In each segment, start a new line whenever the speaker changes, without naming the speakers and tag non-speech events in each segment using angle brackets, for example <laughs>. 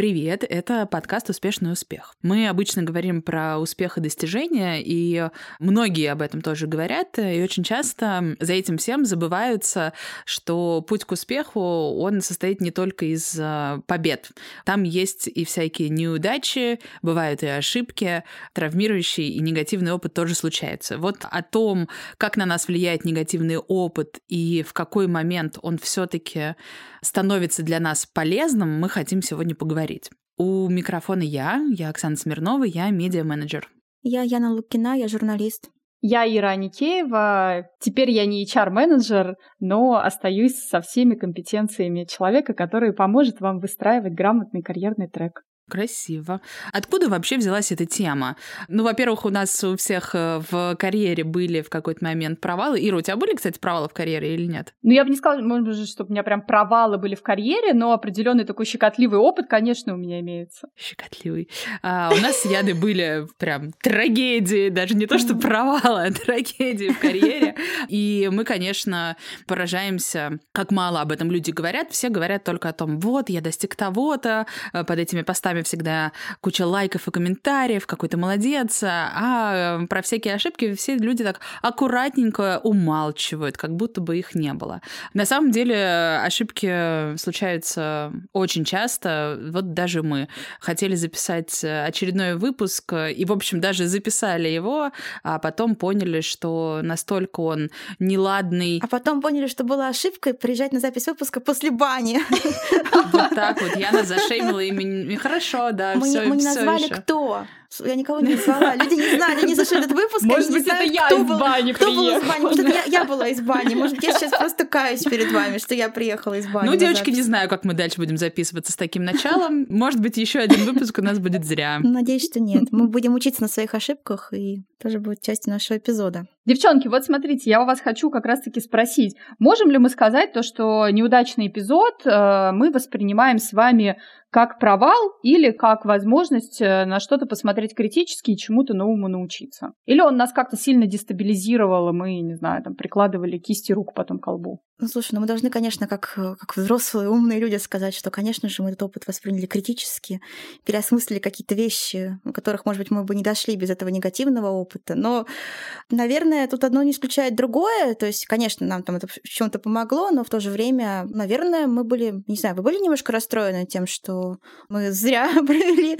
Привет, это подкаст «Успешный успех». Мы обычно говорим про успех и достижения, и многие об этом тоже говорят, и очень часто за этим всем забываются, что путь к успеху, он состоит не только из а, побед. Там есть и всякие неудачи, бывают и ошибки, травмирующий и негативный опыт тоже случается. Вот о том, как на нас влияет негативный опыт и в какой момент он все таки становится для нас полезным, мы хотим сегодня поговорить говорить. У микрофона я, я Оксана Смирнова, я медиа-менеджер.
Я Яна Лукина, я журналист.
Я Ира Аникеева. Теперь я не HR-менеджер, но остаюсь со всеми компетенциями человека, который поможет вам выстраивать грамотный карьерный трек.
Красиво. Откуда вообще взялась эта тема? Ну, во-первых, у нас у всех э, в карьере были в какой-то момент провалы. Ира, у тебя были, кстати, провалы в карьере или нет?
Ну, я бы не сказала, может быть, чтобы у меня прям провалы были в карьере, но определенный такой щекотливый опыт, конечно, у меня имеется.
Щекотливый. А, у нас Яной были прям трагедии, даже не то, что провалы, а трагедии в карьере. И мы, конечно, поражаемся, как мало об этом люди говорят. Все говорят только о том, вот, я достиг того-то, э, под этими постами Инстаграме всегда куча лайков и комментариев, какой то молодец, а про всякие ошибки все люди так аккуратненько умалчивают, как будто бы их не было. На самом деле ошибки случаются очень часто. Вот даже мы хотели записать очередной выпуск, и, в общем, даже записали его, а потом поняли, что настолько он неладный.
А потом поняли, что была ошибкой приезжать на запись выпуска после бани. <laughs>
Вот так вот. Я зашеймила именно хорошо хорошо, да,
мы,
все,
мы не назвали
еще.
кто. Я никого не назвала. Люди не знали, они слушали этот выпуск.
Может быть, это я из бани
Кто был из бани? Может, это я была из бани. Может быть, я сейчас просто каюсь перед вами, что я приехала из бани.
Ну, девочки, не знаю, как мы дальше будем записываться с таким началом. Может быть, еще один выпуск у нас будет зря.
Надеюсь, что нет. Мы будем учиться на своих ошибках, и тоже будет частью нашего эпизода.
Девчонки, вот смотрите, я у вас хочу как раз-таки спросить, можем ли мы сказать то, что неудачный эпизод э, мы воспринимаем с вами как провал или как возможность э, на что-то посмотреть критически и чему-то новому научиться. Или он нас как-то сильно дестабилизировал, и мы, не знаю, там прикладывали кисти рук потом к колбу.
Ну, слушай, ну мы должны, конечно, как, как взрослые умные люди сказать, что, конечно же, мы этот опыт восприняли критически, переосмыслили какие-то вещи, у которых, может быть, мы бы не дошли без этого негативного опыта. Но, наверное, тут одно не исключает другое. То есть, конечно, нам там это в чем-то помогло, но в то же время, наверное, мы были, не знаю, вы были немножко расстроены тем, что мы зря <laughs> провели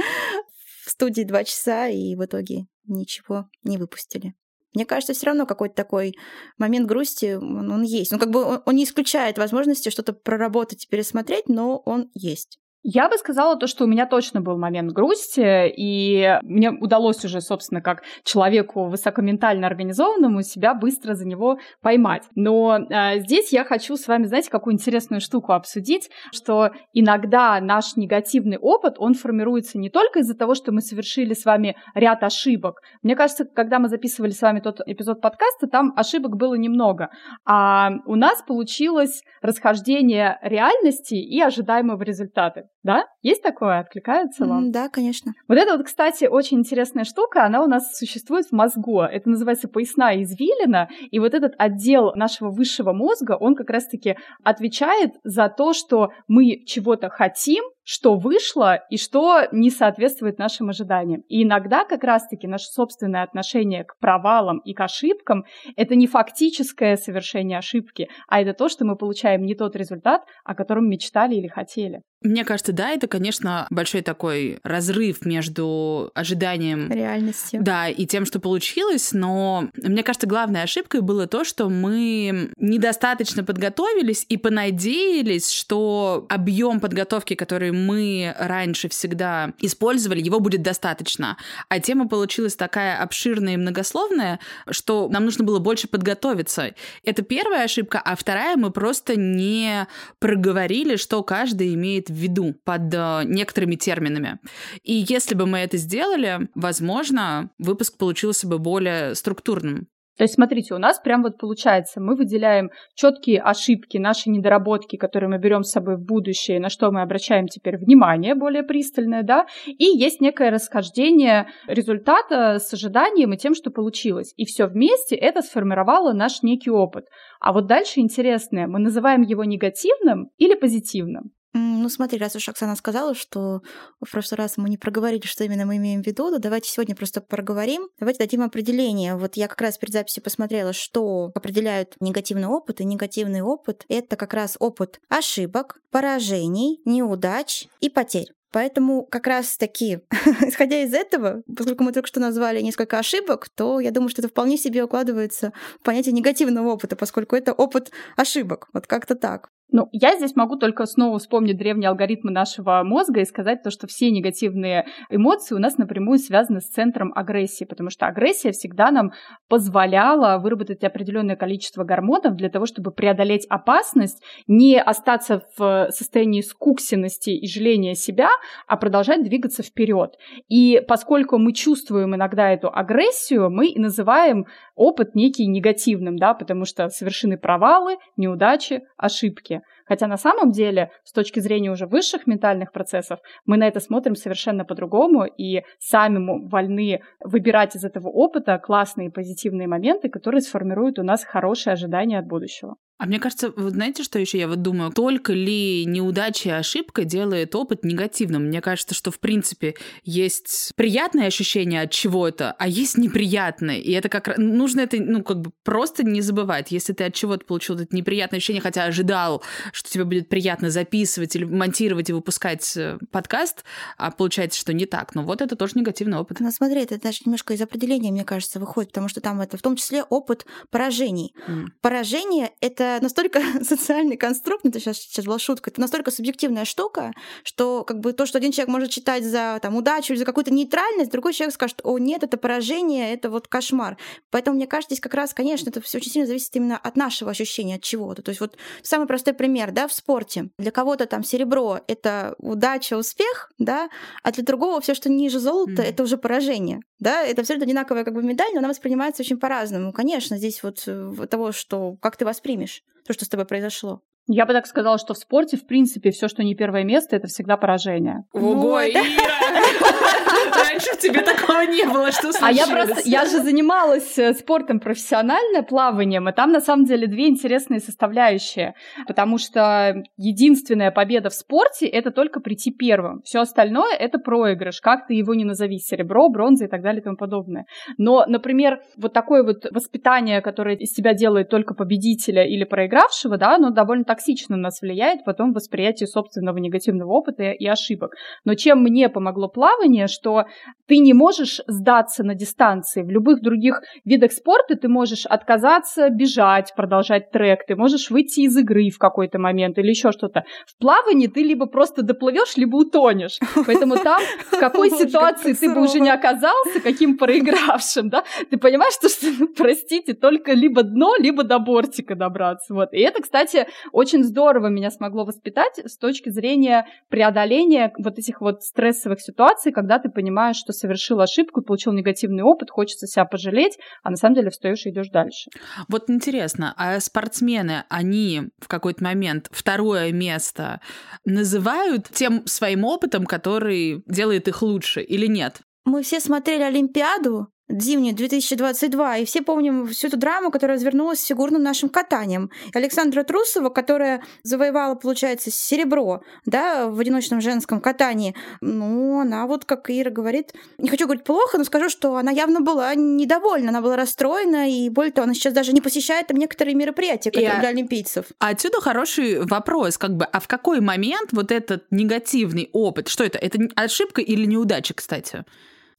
студии два часа и в итоге ничего не выпустили. Мне кажется, все равно какой-то такой момент грусти, он, он есть. Ну, как бы он, он не исключает возможности что-то проработать и пересмотреть, но он есть.
Я бы сказала то, что у меня точно был момент грусти, и мне удалось уже, собственно, как человеку высокоментально организованному себя быстро за него поймать. Но э, здесь я хочу с вами, знаете, какую интересную штуку обсудить, что иногда наш негативный опыт, он формируется не только из-за того, что мы совершили с вами ряд ошибок. Мне кажется, когда мы записывали с вами тот эпизод подкаста, там ошибок было немного, а у нас получилось расхождение реальности и ожидаемого результата. Да? Есть такое? Откликается вам?
Да, конечно.
Вот это вот, кстати, очень интересная штука. Она у нас существует в мозгу. Это называется поясная извилина. И вот этот отдел нашего высшего мозга, он как раз-таки отвечает за то, что мы чего-то хотим, что вышло и что не соответствует нашим ожиданиям. И иногда как раз-таки наше собственное отношение к провалам и к ошибкам — это не фактическое совершение ошибки, а это то, что мы получаем не тот результат, о котором мечтали или хотели.
Мне кажется, да, это, конечно, большой такой разрыв между ожиданием...
Реальностью.
Да, и тем, что получилось, но мне кажется, главной ошибкой было то, что мы недостаточно подготовились и понадеялись, что объем подготовки, который мы раньше всегда использовали, его будет достаточно. А тема получилась такая обширная и многословная, что нам нужно было больше подготовиться. Это первая ошибка, а вторая мы просто не проговорили, что каждый имеет в виду под э, некоторыми терминами. И если бы мы это сделали, возможно, выпуск получился бы более структурным.
То есть, смотрите, у нас прям вот получается, мы выделяем четкие ошибки, наши недоработки, которые мы берем с собой в будущее, на что мы обращаем теперь внимание более пристальное, да, и есть некое расхождение результата с ожиданием и тем, что получилось. И все вместе это сформировало наш некий опыт. А вот дальше интересное, мы называем его негативным или позитивным.
Ну, смотри, раз уж Оксана сказала, что в прошлый раз мы не проговорили, что именно мы имеем в виду, то давайте сегодня просто проговорим. Давайте дадим определение. Вот я как раз перед записью посмотрела, что определяют негативный опыт. И негативный опыт — это как раз опыт ошибок, поражений, неудач и потерь. Поэтому как раз-таки, <laughs> исходя из этого, поскольку мы только что назвали несколько ошибок, то я думаю, что это вполне себе укладывается в понятие негативного опыта, поскольку это опыт ошибок. Вот как-то так.
Ну, я здесь могу только снова вспомнить древние алгоритмы нашего мозга и сказать то, что все негативные эмоции у нас напрямую связаны с центром агрессии, потому что агрессия всегда нам позволяла выработать определенное количество гормонов для того, чтобы преодолеть опасность, не остаться в состоянии скуксенности и жаления себя, а продолжать двигаться вперед. И поскольку мы чувствуем иногда эту агрессию, мы и называем опыт некий негативным, да, потому что совершены провалы, неудачи, ошибки. Хотя на самом деле, с точки зрения уже высших ментальных процессов, мы на это смотрим совершенно по-другому и сами вольны выбирать из этого опыта классные позитивные моменты, которые сформируют у нас хорошие ожидания от будущего.
А мне кажется, вы знаете, что еще я вот думаю, только ли неудача и ошибка делает опыт негативным? Мне кажется, что в принципе есть приятное ощущение от чего-то, а есть неприятное. И это как нужно это, ну, как бы просто не забывать. Если ты от чего-то получил это неприятное ощущение, хотя ожидал, что тебе будет приятно записывать или монтировать и выпускать э, подкаст, а получается, что не так. Но вот это тоже негативный опыт.
Ну, смотри, это даже немножко из определения, мне кажется, выходит, потому что там это в том числе опыт поражений. Mm. Поражение — это настолько <laughs> социальный конструкт, ну, это сейчас, сейчас была шутка, это настолько субъективная штука, что как бы то, что один человек может читать за там, удачу или за какую-то нейтральность, другой человек скажет, о, нет, это поражение, это вот кошмар. Поэтому, мне кажется, здесь как раз, конечно, это все очень сильно зависит именно от нашего ощущения, от чего-то. То есть вот самый простой пример, да, в спорте. Для кого-то там серебро — это удача, успех, да, а для другого все, что ниже золота, mm-hmm. это уже поражение. Да, это абсолютно одинаковая как бы медаль, но она воспринимается очень по-разному. Конечно, здесь вот э, того, что как ты воспримешь то, что с тобой произошло.
Я бы так сказала, что в спорте, в принципе, все, что не первое место, это всегда поражение.
Ого, это... <laughs> Раньше в тебе такого не было, что случилось?
А я просто, я же занималась э, спортом профессионально, плаванием, и там на самом деле две интересные составляющие, потому что единственная победа в спорте — это только прийти первым. Все остальное — это проигрыш, как ты его не назови, серебро, бронза и так далее и тому подобное. Но, например, вот такое вот воспитание, которое из тебя делает только победителя или проигравшего, да, оно довольно токсично на нас влияет потом восприятие собственного негативного опыта и ошибок. Но чем мне помогло плавание, что ты не можешь сдаться на дистанции. В любых других видах спорта ты можешь отказаться бежать, продолжать трек, ты можешь выйти из игры в какой-то момент или еще что-то. В плавании ты либо просто доплывешь, либо утонешь. Поэтому там, в какой ситуации ты бы уже не оказался, каким проигравшим, да, ты понимаешь, что, что ну, простите, только либо дно, либо до бортика добраться. Вот. И это, кстати, очень здорово меня смогло воспитать с точки зрения преодоления вот этих вот стрессовых ситуаций, когда ты понимаешь, что совершил ошибку и получил негативный опыт, хочется себя пожалеть, а на самом деле встаешь и идешь дальше.
Вот интересно, а спортсмены, они в какой-то момент второе место называют тем своим опытом, который делает их лучше или нет?
Мы все смотрели Олимпиаду, зимнюю 2022, и все помним всю эту драму, которая развернулась с фигурным нашим катанием. Александра Трусова, которая завоевала, получается, серебро, да, в одиночном женском катании, ну, она вот, как Ира говорит, не хочу говорить плохо, но скажу, что она явно была недовольна, она была расстроена, и более того, она сейчас даже не посещает там некоторые мероприятия которые и, для олимпийцев.
Отсюда хороший вопрос, как бы, а в какой момент вот этот негативный опыт, что это, это ошибка или неудача, кстати?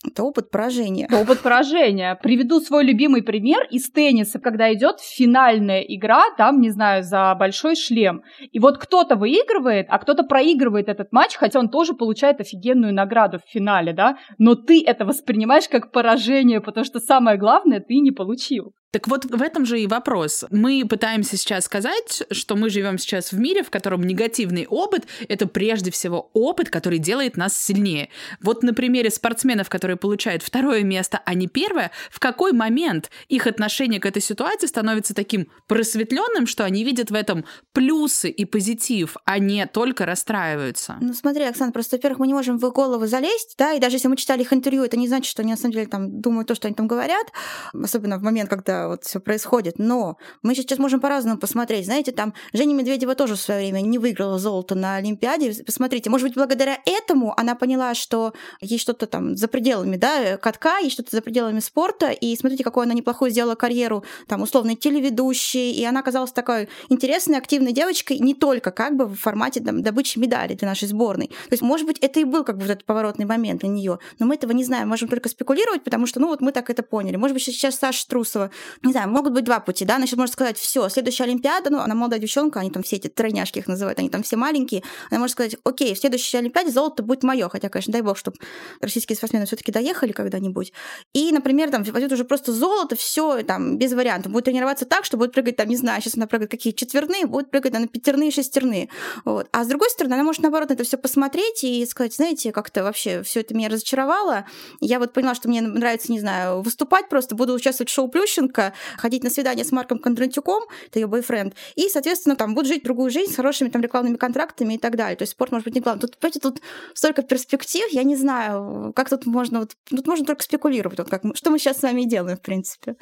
Это опыт поражения.
опыт поражения. Приведу свой любимый пример из тенниса, когда идет финальная игра, там, не знаю, за большой шлем. И вот кто-то выигрывает, а кто-то проигрывает этот матч, хотя он тоже получает офигенную награду в финале, да, но ты это воспринимаешь как поражение, потому что самое главное ты не получил.
Так вот, в этом же и вопрос. Мы пытаемся сейчас сказать, что мы живем сейчас в мире, в котором негативный опыт — это прежде всего опыт, который делает нас сильнее. Вот на примере спортсменов, которые получают второе место, а не первое, в какой момент их отношение к этой ситуации становится таким просветленным, что они видят в этом плюсы и позитив, а не только расстраиваются?
Ну смотри, Оксана, просто, во-первых, мы не можем в их головы залезть, да, и даже если мы читали их интервью, это не значит, что они на самом деле там думают то, что они там говорят, особенно в момент, когда вот все происходит. Но мы сейчас можем по-разному посмотреть. Знаете, там Женя Медведева тоже в свое время не выиграла золото на Олимпиаде. Посмотрите, может быть, благодаря этому она поняла, что есть что-то там за пределами да, катка, есть что-то за пределами спорта. И смотрите, какую она неплохую сделала карьеру, там, условной телеведущей. И она оказалась такой интересной, активной девочкой не только как бы в формате там, добычи медали для нашей сборной. То есть, может быть, это и был как бы вот этот поворотный момент для нее. Но мы этого не знаем, можем только спекулировать, потому что, ну, вот мы так это поняли. Может быть, сейчас Саша Трусова, не знаю, могут быть два пути, да, она сейчас может сказать, все, следующая Олимпиада, ну, она молодая девчонка, они там все эти тройняшки их называют, они там все маленькие, она может сказать, окей, в следующей Олимпиаде золото будет мое, хотя, конечно, дай бог, чтобы российские спортсмены все-таки доехали когда-нибудь. И, например, там возьмет уже просто золото, все там без вариантов, будет тренироваться так, что будет прыгать там, не знаю, сейчас она прыгает какие четверные, будет прыгать на пятерные, шестерные. Вот. А с другой стороны, она может наоборот на это все посмотреть и сказать, знаете, как-то вообще все это меня разочаровало. Я вот поняла, что мне нравится, не знаю, выступать просто, буду участвовать в шоу Плющенко, ходить на свидание с Марком Кондратюком, это ее бойфренд, и, соответственно, там буду жить другую жизнь с хорошими там рекламными контрактами и так далее. То есть спорт может быть не главным. Тут, понимаете, тут столько перспектив, я не знаю, как тут можно, вот, тут можно только спекулировать, вот как, что мы сейчас с вами и делаем, в принципе.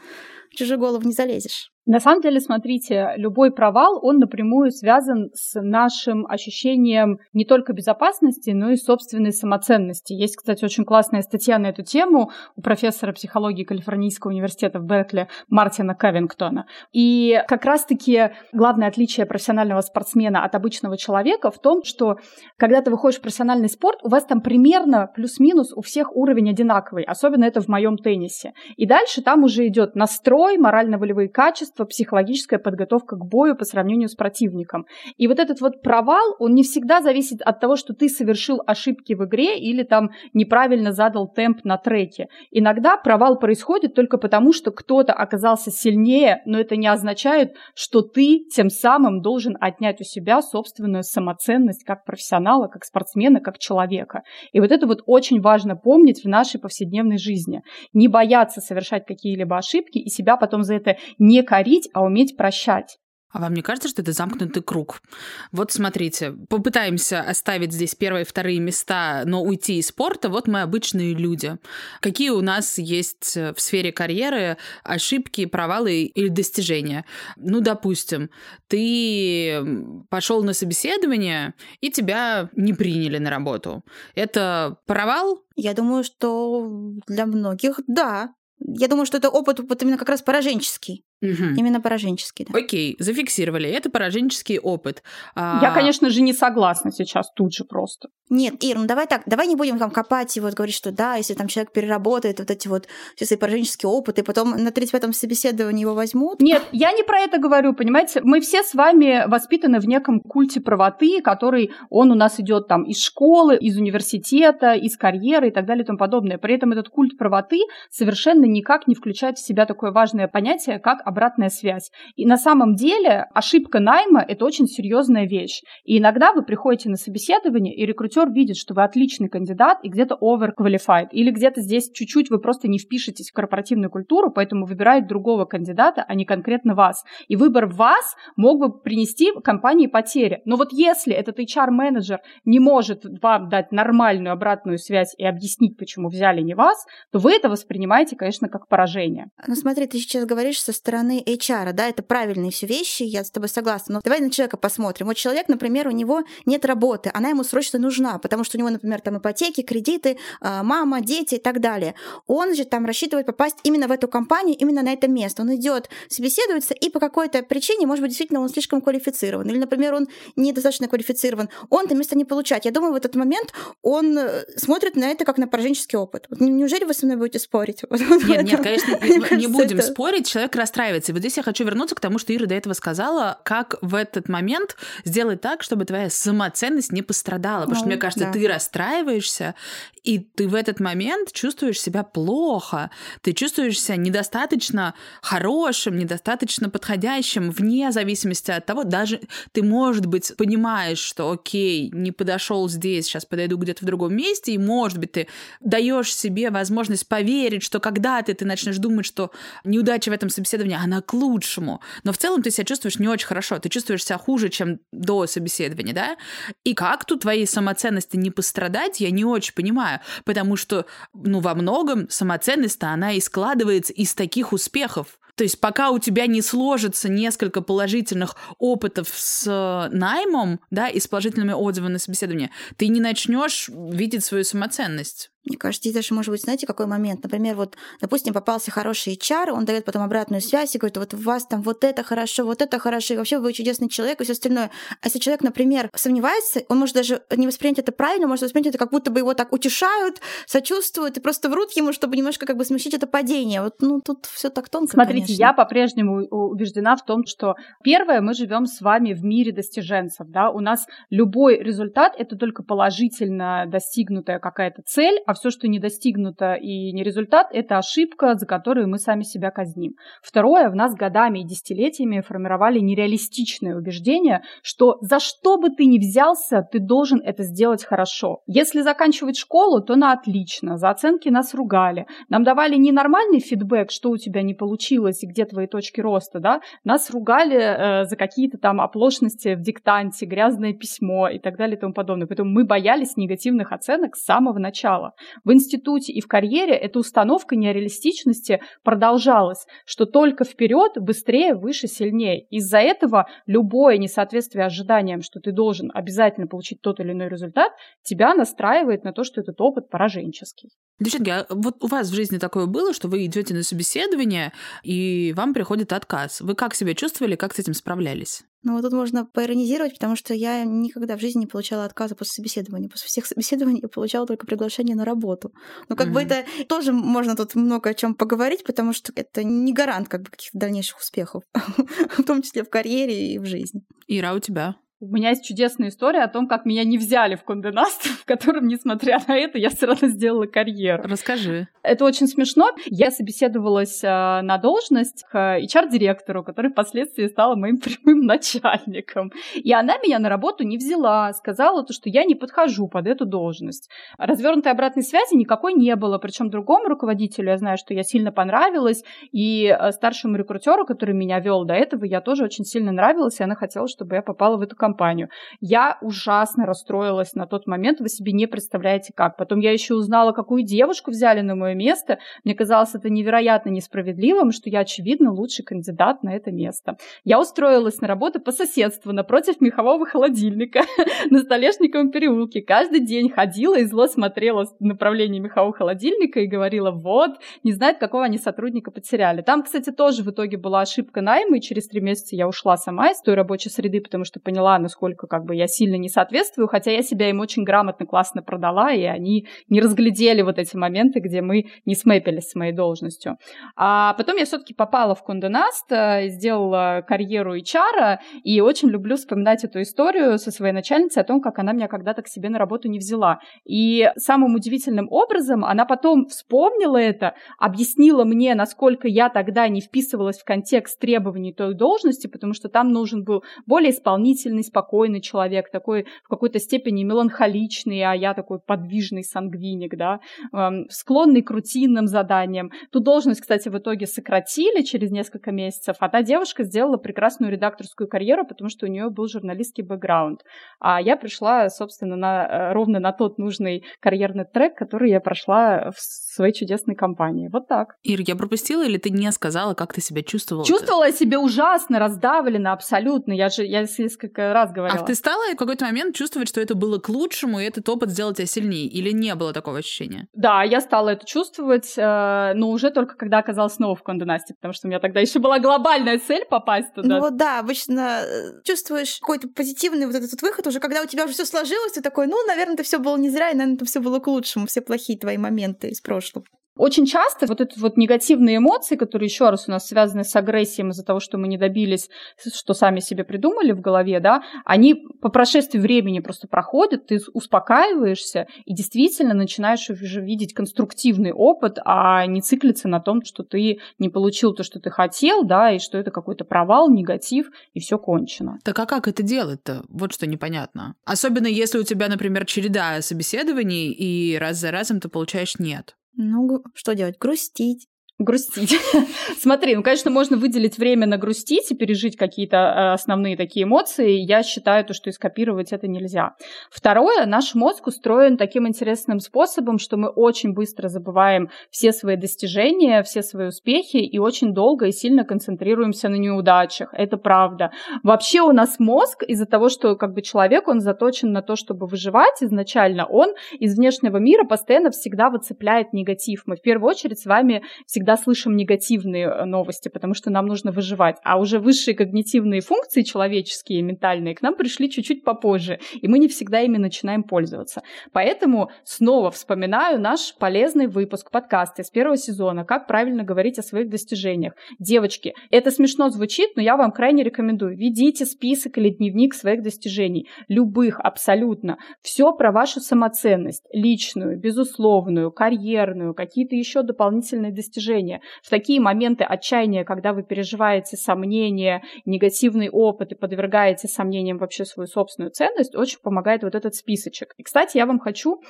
В чужую голову не залезешь.
На самом деле, смотрите, любой провал, он напрямую связан с нашим ощущением не только безопасности, но и собственной самоценности. Есть, кстати, очень классная статья на эту тему у профессора психологии Калифорнийского университета в Беркли Мартина Кавингтона. И как раз-таки главное отличие профессионального спортсмена от обычного человека в том, что когда ты выходишь в профессиональный спорт, у вас там примерно плюс-минус у всех уровень одинаковый, особенно это в моем теннисе. И дальше там уже идет настрой, морально-волевые качества, психологическая подготовка к бою по сравнению с противником. И вот этот вот провал, он не всегда зависит от того, что ты совершил ошибки в игре или там неправильно задал темп на треке. Иногда провал происходит только потому, что кто-то оказался сильнее, но это не означает, что ты тем самым должен отнять у себя собственную самоценность как профессионала, как спортсмена, как человека. И вот это вот очень важно помнить в нашей повседневной жизни. Не бояться совершать какие-либо ошибки и себя потом за это не корить корить, а уметь прощать.
А вам не кажется, что это замкнутый круг? Вот смотрите, попытаемся оставить здесь первые и вторые места, но уйти из спорта. Вот мы обычные люди. Какие у нас есть в сфере карьеры ошибки, провалы или достижения? Ну, допустим, ты пошел на собеседование, и тебя не приняли на работу. Это провал?
Я думаю, что для многих да. Я думаю, что это опыт вот именно как раз пораженческий. Угу. Именно пораженческий,
да. Окей, зафиксировали. Это пораженческий опыт.
А... Я, конечно же, не согласна сейчас тут же просто.
Нет, Ир, ну давай так, давай не будем там копать и вот говорить, что да, если там человек переработает вот эти вот все свои пораженческие опыты, и потом на 35-м собеседовании его возьмут.
Нет, я не про это говорю, понимаете? Мы все с вами воспитаны в неком культе правоты, который, он у нас идет там из школы, из университета, из карьеры и так далее и тому подобное. При этом этот культ правоты совершенно никак не включает в себя такое важное понятие, как обратная связь. И на самом деле ошибка найма – это очень серьезная вещь. И иногда вы приходите на собеседование, и рекрутер видит, что вы отличный кандидат и где-то overqualified, или где-то здесь чуть-чуть вы просто не впишетесь в корпоративную культуру, поэтому выбирает другого кандидата, а не конкретно вас. И выбор вас мог бы принести компании потери. Но вот если этот HR-менеджер не может вам дать нормальную обратную связь и объяснить, почему взяли не вас, то вы это воспринимаете, конечно, как поражение.
Ну смотри, ты сейчас говоришь со стороны стороны HR, да, это правильные все вещи, я с тобой согласна. Но давай на человека посмотрим. Вот человек, например, у него нет работы, она ему срочно нужна, потому что у него, например, там ипотеки, кредиты, а, мама, дети и так далее. Он же там рассчитывает попасть именно в эту компанию, именно на это место. Он идет, собеседуется, и по какой-то причине, может быть, действительно он слишком квалифицирован, или, например, он недостаточно квалифицирован, он это место не получает. Я думаю, в этот момент он э, смотрит на это как на пораженческий опыт. Вот неужели вы со мной будете спорить? <laughs>
Нет, нет, конечно, <laughs> не будем спорить. Человек расстраивается устраивается. И вот здесь я хочу вернуться к тому, что Ира до этого сказала, как в этот момент сделать так, чтобы твоя самоценность не пострадала. Потому ну, что, мне кажется, да. ты расстраиваешься, и ты в этот момент чувствуешь себя плохо. Ты чувствуешь себя недостаточно хорошим, недостаточно подходящим, вне зависимости от того, даже ты, может быть, понимаешь, что окей, не подошел здесь, сейчас подойду где-то в другом месте, и, может быть, ты даешь себе возможность поверить, что когда-то ты начнешь думать, что неудача в этом собеседовании, она к лучшему. Но в целом ты себя чувствуешь не очень хорошо. Ты чувствуешь себя хуже, чем до собеседования, да? И как тут твоей самоценности не пострадать, я не очень понимаю. Потому что, ну, во многом самоценность-то, она и складывается из таких успехов. То есть пока у тебя не сложится несколько положительных опытов с наймом, да, и с положительными отзывами на собеседование, ты не начнешь видеть свою самоценность.
Мне кажется, здесь даже может быть, знаете, какой момент? Например, вот, допустим, попался хороший HR, он дает потом обратную связь и говорит, вот у вас там вот это хорошо, вот это хорошо, и вообще вы чудесный человек и все остальное. А если человек, например, сомневается, он может даже не воспринять это правильно, может воспринять это как будто бы его так утешают, сочувствуют и просто врут ему, чтобы немножко как бы смягчить это падение. Вот, ну, тут все так тонко,
Смотрите,
конечно.
я по-прежнему убеждена в том, что первое, мы живем с вами в мире достиженцев, да, у нас любой результат — это только положительно достигнутая какая-то цель, а все, что не достигнуто и не результат, это ошибка, за которую мы сами себя казним. Второе, в нас годами и десятилетиями формировали нереалистичное убеждение, что за что бы ты ни взялся, ты должен это сделать хорошо. Если заканчивать школу, то на отлично, за оценки нас ругали. Нам давали не нормальный фидбэк, что у тебя не получилось и где твои точки роста, да, нас ругали э, за какие-то там оплошности в диктанте, грязное письмо и так далее и тому подобное. Поэтому мы боялись негативных оценок с самого начала. В институте и в карьере эта установка нереалистичности продолжалась, что только вперед, быстрее, выше, сильнее. Из-за этого любое несоответствие ожиданиям, что ты должен обязательно получить тот или иной результат, тебя настраивает на то, что этот опыт пораженческий.
Девчонки, а вот у вас в жизни такое было, что вы идете на собеседование, и вам приходит отказ. Вы как себя чувствовали, как с этим справлялись?
Ну, вот тут можно поиронизировать, потому что я никогда в жизни не получала отказа после собеседования. После всех собеседований я получала только приглашение на работу. Ну, как mm-hmm. бы это тоже можно тут много о чем поговорить, потому что это не гарант как бы каких-то дальнейших успехов, <laughs> в том числе в карьере и в жизни.
Ира, а у тебя?
У меня есть чудесная история о том, как меня не взяли в Конденаст, <laughs> в котором, несмотря на это, я все равно сделала карьеру.
Расскажи.
Это очень смешно. Я собеседовалась э, на должность к HR-директору, который впоследствии стала моим <laughs> прямым начальником. И она меня на работу не взяла, сказала то, что я не подхожу под эту должность. Развернутой обратной связи никакой не было, причем другому руководителю я знаю, что я сильно понравилась, и э, старшему рекрутеру, который меня вел до этого, я тоже очень сильно нравилась, и она хотела, чтобы я попала в эту компанию компанию. Я ужасно расстроилась на тот момент, вы себе не представляете как. Потом я еще узнала, какую девушку взяли на мое место. Мне казалось это невероятно несправедливым, что я, очевидно, лучший кандидат на это место. Я устроилась на работу по соседству напротив мехового холодильника <laughs> на Столешниковом переулке. Каждый день ходила и зло смотрела в направлении мехового холодильника и говорила, вот, не знает, какого они сотрудника потеряли. Там, кстати, тоже в итоге была ошибка найма, и через три месяца я ушла сама из той рабочей среды, потому что поняла, насколько как бы я сильно не соответствую, хотя я себя им очень грамотно, классно продала, и они не разглядели вот эти моменты, где мы не смэпились с моей должностью. А потом я все-таки попала в Nast, э, сделала карьеру HR, и очень люблю вспоминать эту историю со своей начальницей о том, как она меня когда-то к себе на работу не взяла. И самым удивительным образом она потом вспомнила это, объяснила мне, насколько я тогда не вписывалась в контекст требований той должности, потому что там нужен был более исполнительный, спокойный человек, такой в какой-то степени меланхоличный, а я такой подвижный сангвиник, да, эм, склонный к рутинным заданиям. Ту должность, кстати, в итоге сократили через несколько месяцев, а та девушка сделала прекрасную редакторскую карьеру, потому что у нее был журналистский бэкграунд. А я пришла, собственно, на, э, ровно на тот нужный карьерный трек, который я прошла в своей чудесной компании. Вот так.
Ир, я пропустила или ты не сказала, как ты себя чувствовала?
Чувствовала себя ужасно, раздавлена абсолютно. Я же я несколько раз говорила.
А ты стала в какой-то момент чувствовать, что это было к лучшему, и этот опыт сделал тебя сильнее? Или не было такого ощущения?
Да, я стала это чувствовать, э, но уже только когда оказалась снова в Кондонасте, потому что у меня тогда еще была глобальная цель попасть туда.
Ну вот да, обычно э, чувствуешь какой-то позитивный вот этот выход уже, когда у тебя уже все сложилось, ты такой, ну, наверное, это все было не зря, и, наверное, это все было к лучшему, все плохие твои моменты из прошлого.
Очень часто вот эти вот негативные эмоции, которые еще раз у нас связаны с агрессией из-за того, что мы не добились, что сами себе придумали в голове, да, они по прошествии времени просто проходят, ты успокаиваешься и действительно начинаешь уже видеть конструктивный опыт, а не циклиться на том, что ты не получил то, что ты хотел, да, и что это какой-то провал, негатив, и все кончено.
Так а как это делать-то? Вот что непонятно. Особенно если у тебя, например, череда собеседований, и раз за разом ты получаешь нет.
Ну, что делать? Грустить,
Грустить. <laughs> Смотри, ну, конечно, можно выделить время на грустить и пережить какие-то э, основные такие эмоции. Я считаю, то, что и скопировать это нельзя. Второе, наш мозг устроен таким интересным способом, что мы очень быстро забываем все свои достижения, все свои успехи и очень долго и сильно концентрируемся на неудачах. Это правда. Вообще у нас мозг из-за того, что как бы человек, он заточен на то, чтобы выживать изначально, он из внешнего мира постоянно всегда выцепляет негатив. Мы в первую очередь с вами всегда всегда слышим негативные э, новости, потому что нам нужно выживать. А уже высшие когнитивные функции человеческие, ментальные, к нам пришли чуть-чуть попозже, и мы не всегда ими начинаем пользоваться. Поэтому снова вспоминаю наш полезный выпуск подкаста из первого сезона «Как правильно говорить о своих достижениях». Девочки, это смешно звучит, но я вам крайне рекомендую. Ведите список или дневник своих достижений. Любых, абсолютно. Все про вашу самоценность. Личную, безусловную, карьерную, какие-то еще дополнительные достижения движения. В такие моменты отчаяния, когда вы переживаете сомнения, негативный опыт и подвергаете сомнениям вообще свою собственную ценность, очень помогает вот этот списочек. И, кстати, я вам хочу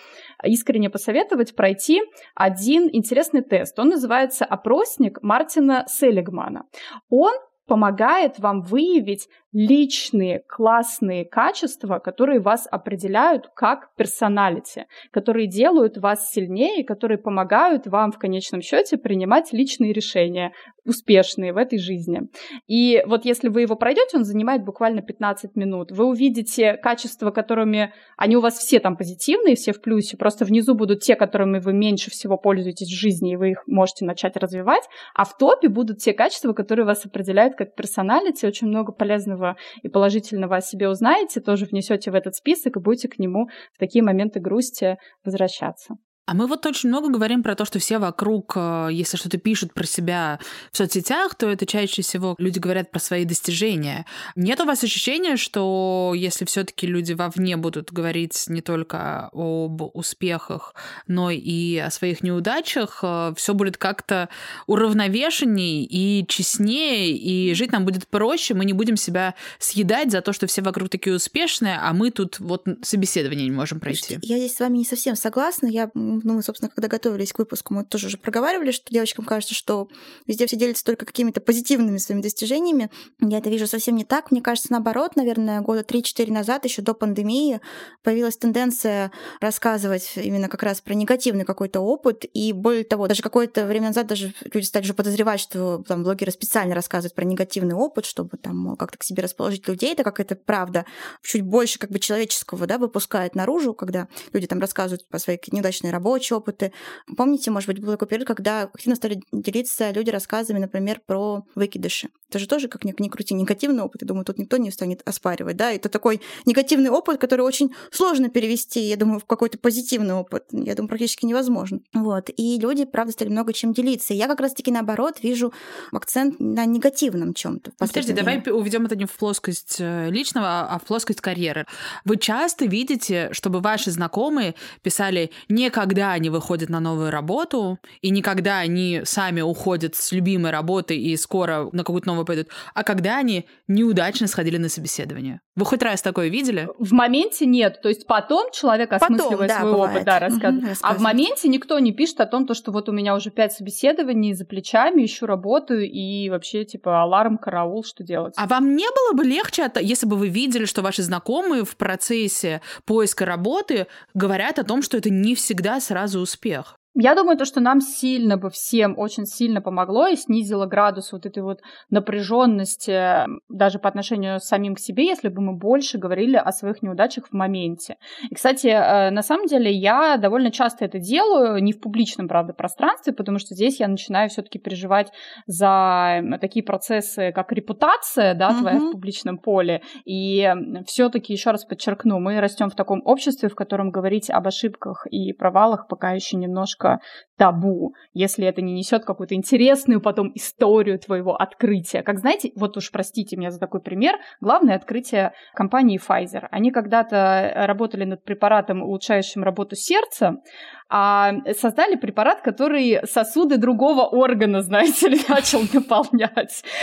искренне посоветовать пройти один интересный тест. Он называется «Опросник Мартина Селигмана». Он помогает вам выявить личные классные качества, которые вас определяют как персоналити, которые делают вас сильнее, которые помогают вам в конечном счете принимать личные решения, успешные в этой жизни. И вот если вы его пройдете, он занимает буквально 15 минут. Вы увидите качества, которыми они у вас все там позитивные, все в плюсе, просто внизу будут те, которыми вы меньше всего пользуетесь в жизни, и вы их можете начать развивать, а в топе будут те качества, которые вас определяют как персоналити, очень много полезного позитивного и положительного о себе узнаете, тоже внесете в этот список и будете к нему в такие моменты грусти возвращаться.
А мы вот очень много говорим про то, что все вокруг, э, если что-то пишут про себя в соцсетях, то это чаще всего люди говорят про свои достижения. Нет у вас ощущения, что если все-таки люди вовне будут говорить не только об успехах, но и о своих неудачах, э, все будет как-то уравновешенней и честнее, и жить нам будет проще, мы не будем себя съедать за то, что все вокруг такие успешные, а мы тут вот собеседование не можем пройти.
Я здесь с вами не совсем согласна. Я ну, мы, собственно, когда готовились к выпуску, мы тоже уже проговаривали, что девочкам кажется, что везде все делятся только какими-то позитивными своими достижениями. Я это вижу совсем не так. Мне кажется, наоборот, наверное, года 3-4 назад, еще до пандемии, появилась тенденция рассказывать именно как раз про негативный какой-то опыт. И более того, даже какое-то время назад даже люди стали уже подозревать, что там блогеры специально рассказывают про негативный опыт, чтобы там как-то к себе расположить людей. Это как это правда. Чуть больше как бы человеческого, да, выпускает наружу, когда люди там рассказывают про свои неудачные работы, рабочие опыты. Помните, может быть, был такой период, когда активно стали делиться люди рассказами, например, про выкидыши. Это же тоже, как ни, ни крути, негативный опыт. Я думаю, тут никто не станет оспаривать. Да? Это такой негативный опыт, который очень сложно перевести, я думаю, в какой-то позитивный опыт. Я думаю, практически невозможно. Вот. И люди, правда, стали много чем делиться. И я как раз-таки, наоборот, вижу акцент на негативном чем то
Подожди, давай уведем это не в плоскость э, личного, а в плоскость карьеры. Вы часто видите, чтобы ваши знакомые писали «никогда никогда не выходят на новую работу, и никогда они сами уходят с любимой работы и скоро на какую-то новую пойдут, а когда они неудачно сходили на собеседование. Вы хоть раз такое видели?
В моменте нет. То есть потом человек осмысливает потом, да, свой бывает. опыт, да, рассказывает. Угу, а в моменте никто не пишет о том, то, что вот у меня уже пять собеседований за плечами, ищу работу, и вообще, типа, аларм, караул, что делать?
А вам не было бы легче, если бы вы видели, что ваши знакомые в процессе поиска работы говорят о том, что это не всегда сразу успех?
Я думаю, то, что нам сильно бы всем очень сильно помогло и снизило градус вот этой вот напряженности даже по отношению с самим к себе, если бы мы больше говорили о своих неудачах в моменте. И, кстати, э, на самом деле я довольно часто это делаю, не в публичном, правда, пространстве, потому что здесь я начинаю все-таки переживать за такие процессы, как репутация, да, твоя uh-huh. в публичном поле. И все-таки еще раз подчеркну, мы растем в таком обществе, в котором говорить об ошибках и провалах пока еще немножко табу, если это не несет какую-то интересную потом историю твоего открытия. Как знаете, вот уж простите меня за такой пример, главное открытие компании Pfizer. Они когда-то работали над препаратом, улучшающим работу сердца, а создали препарат, который сосуды другого органа, <laughs> знаете ли, начал наполнять. <laughs>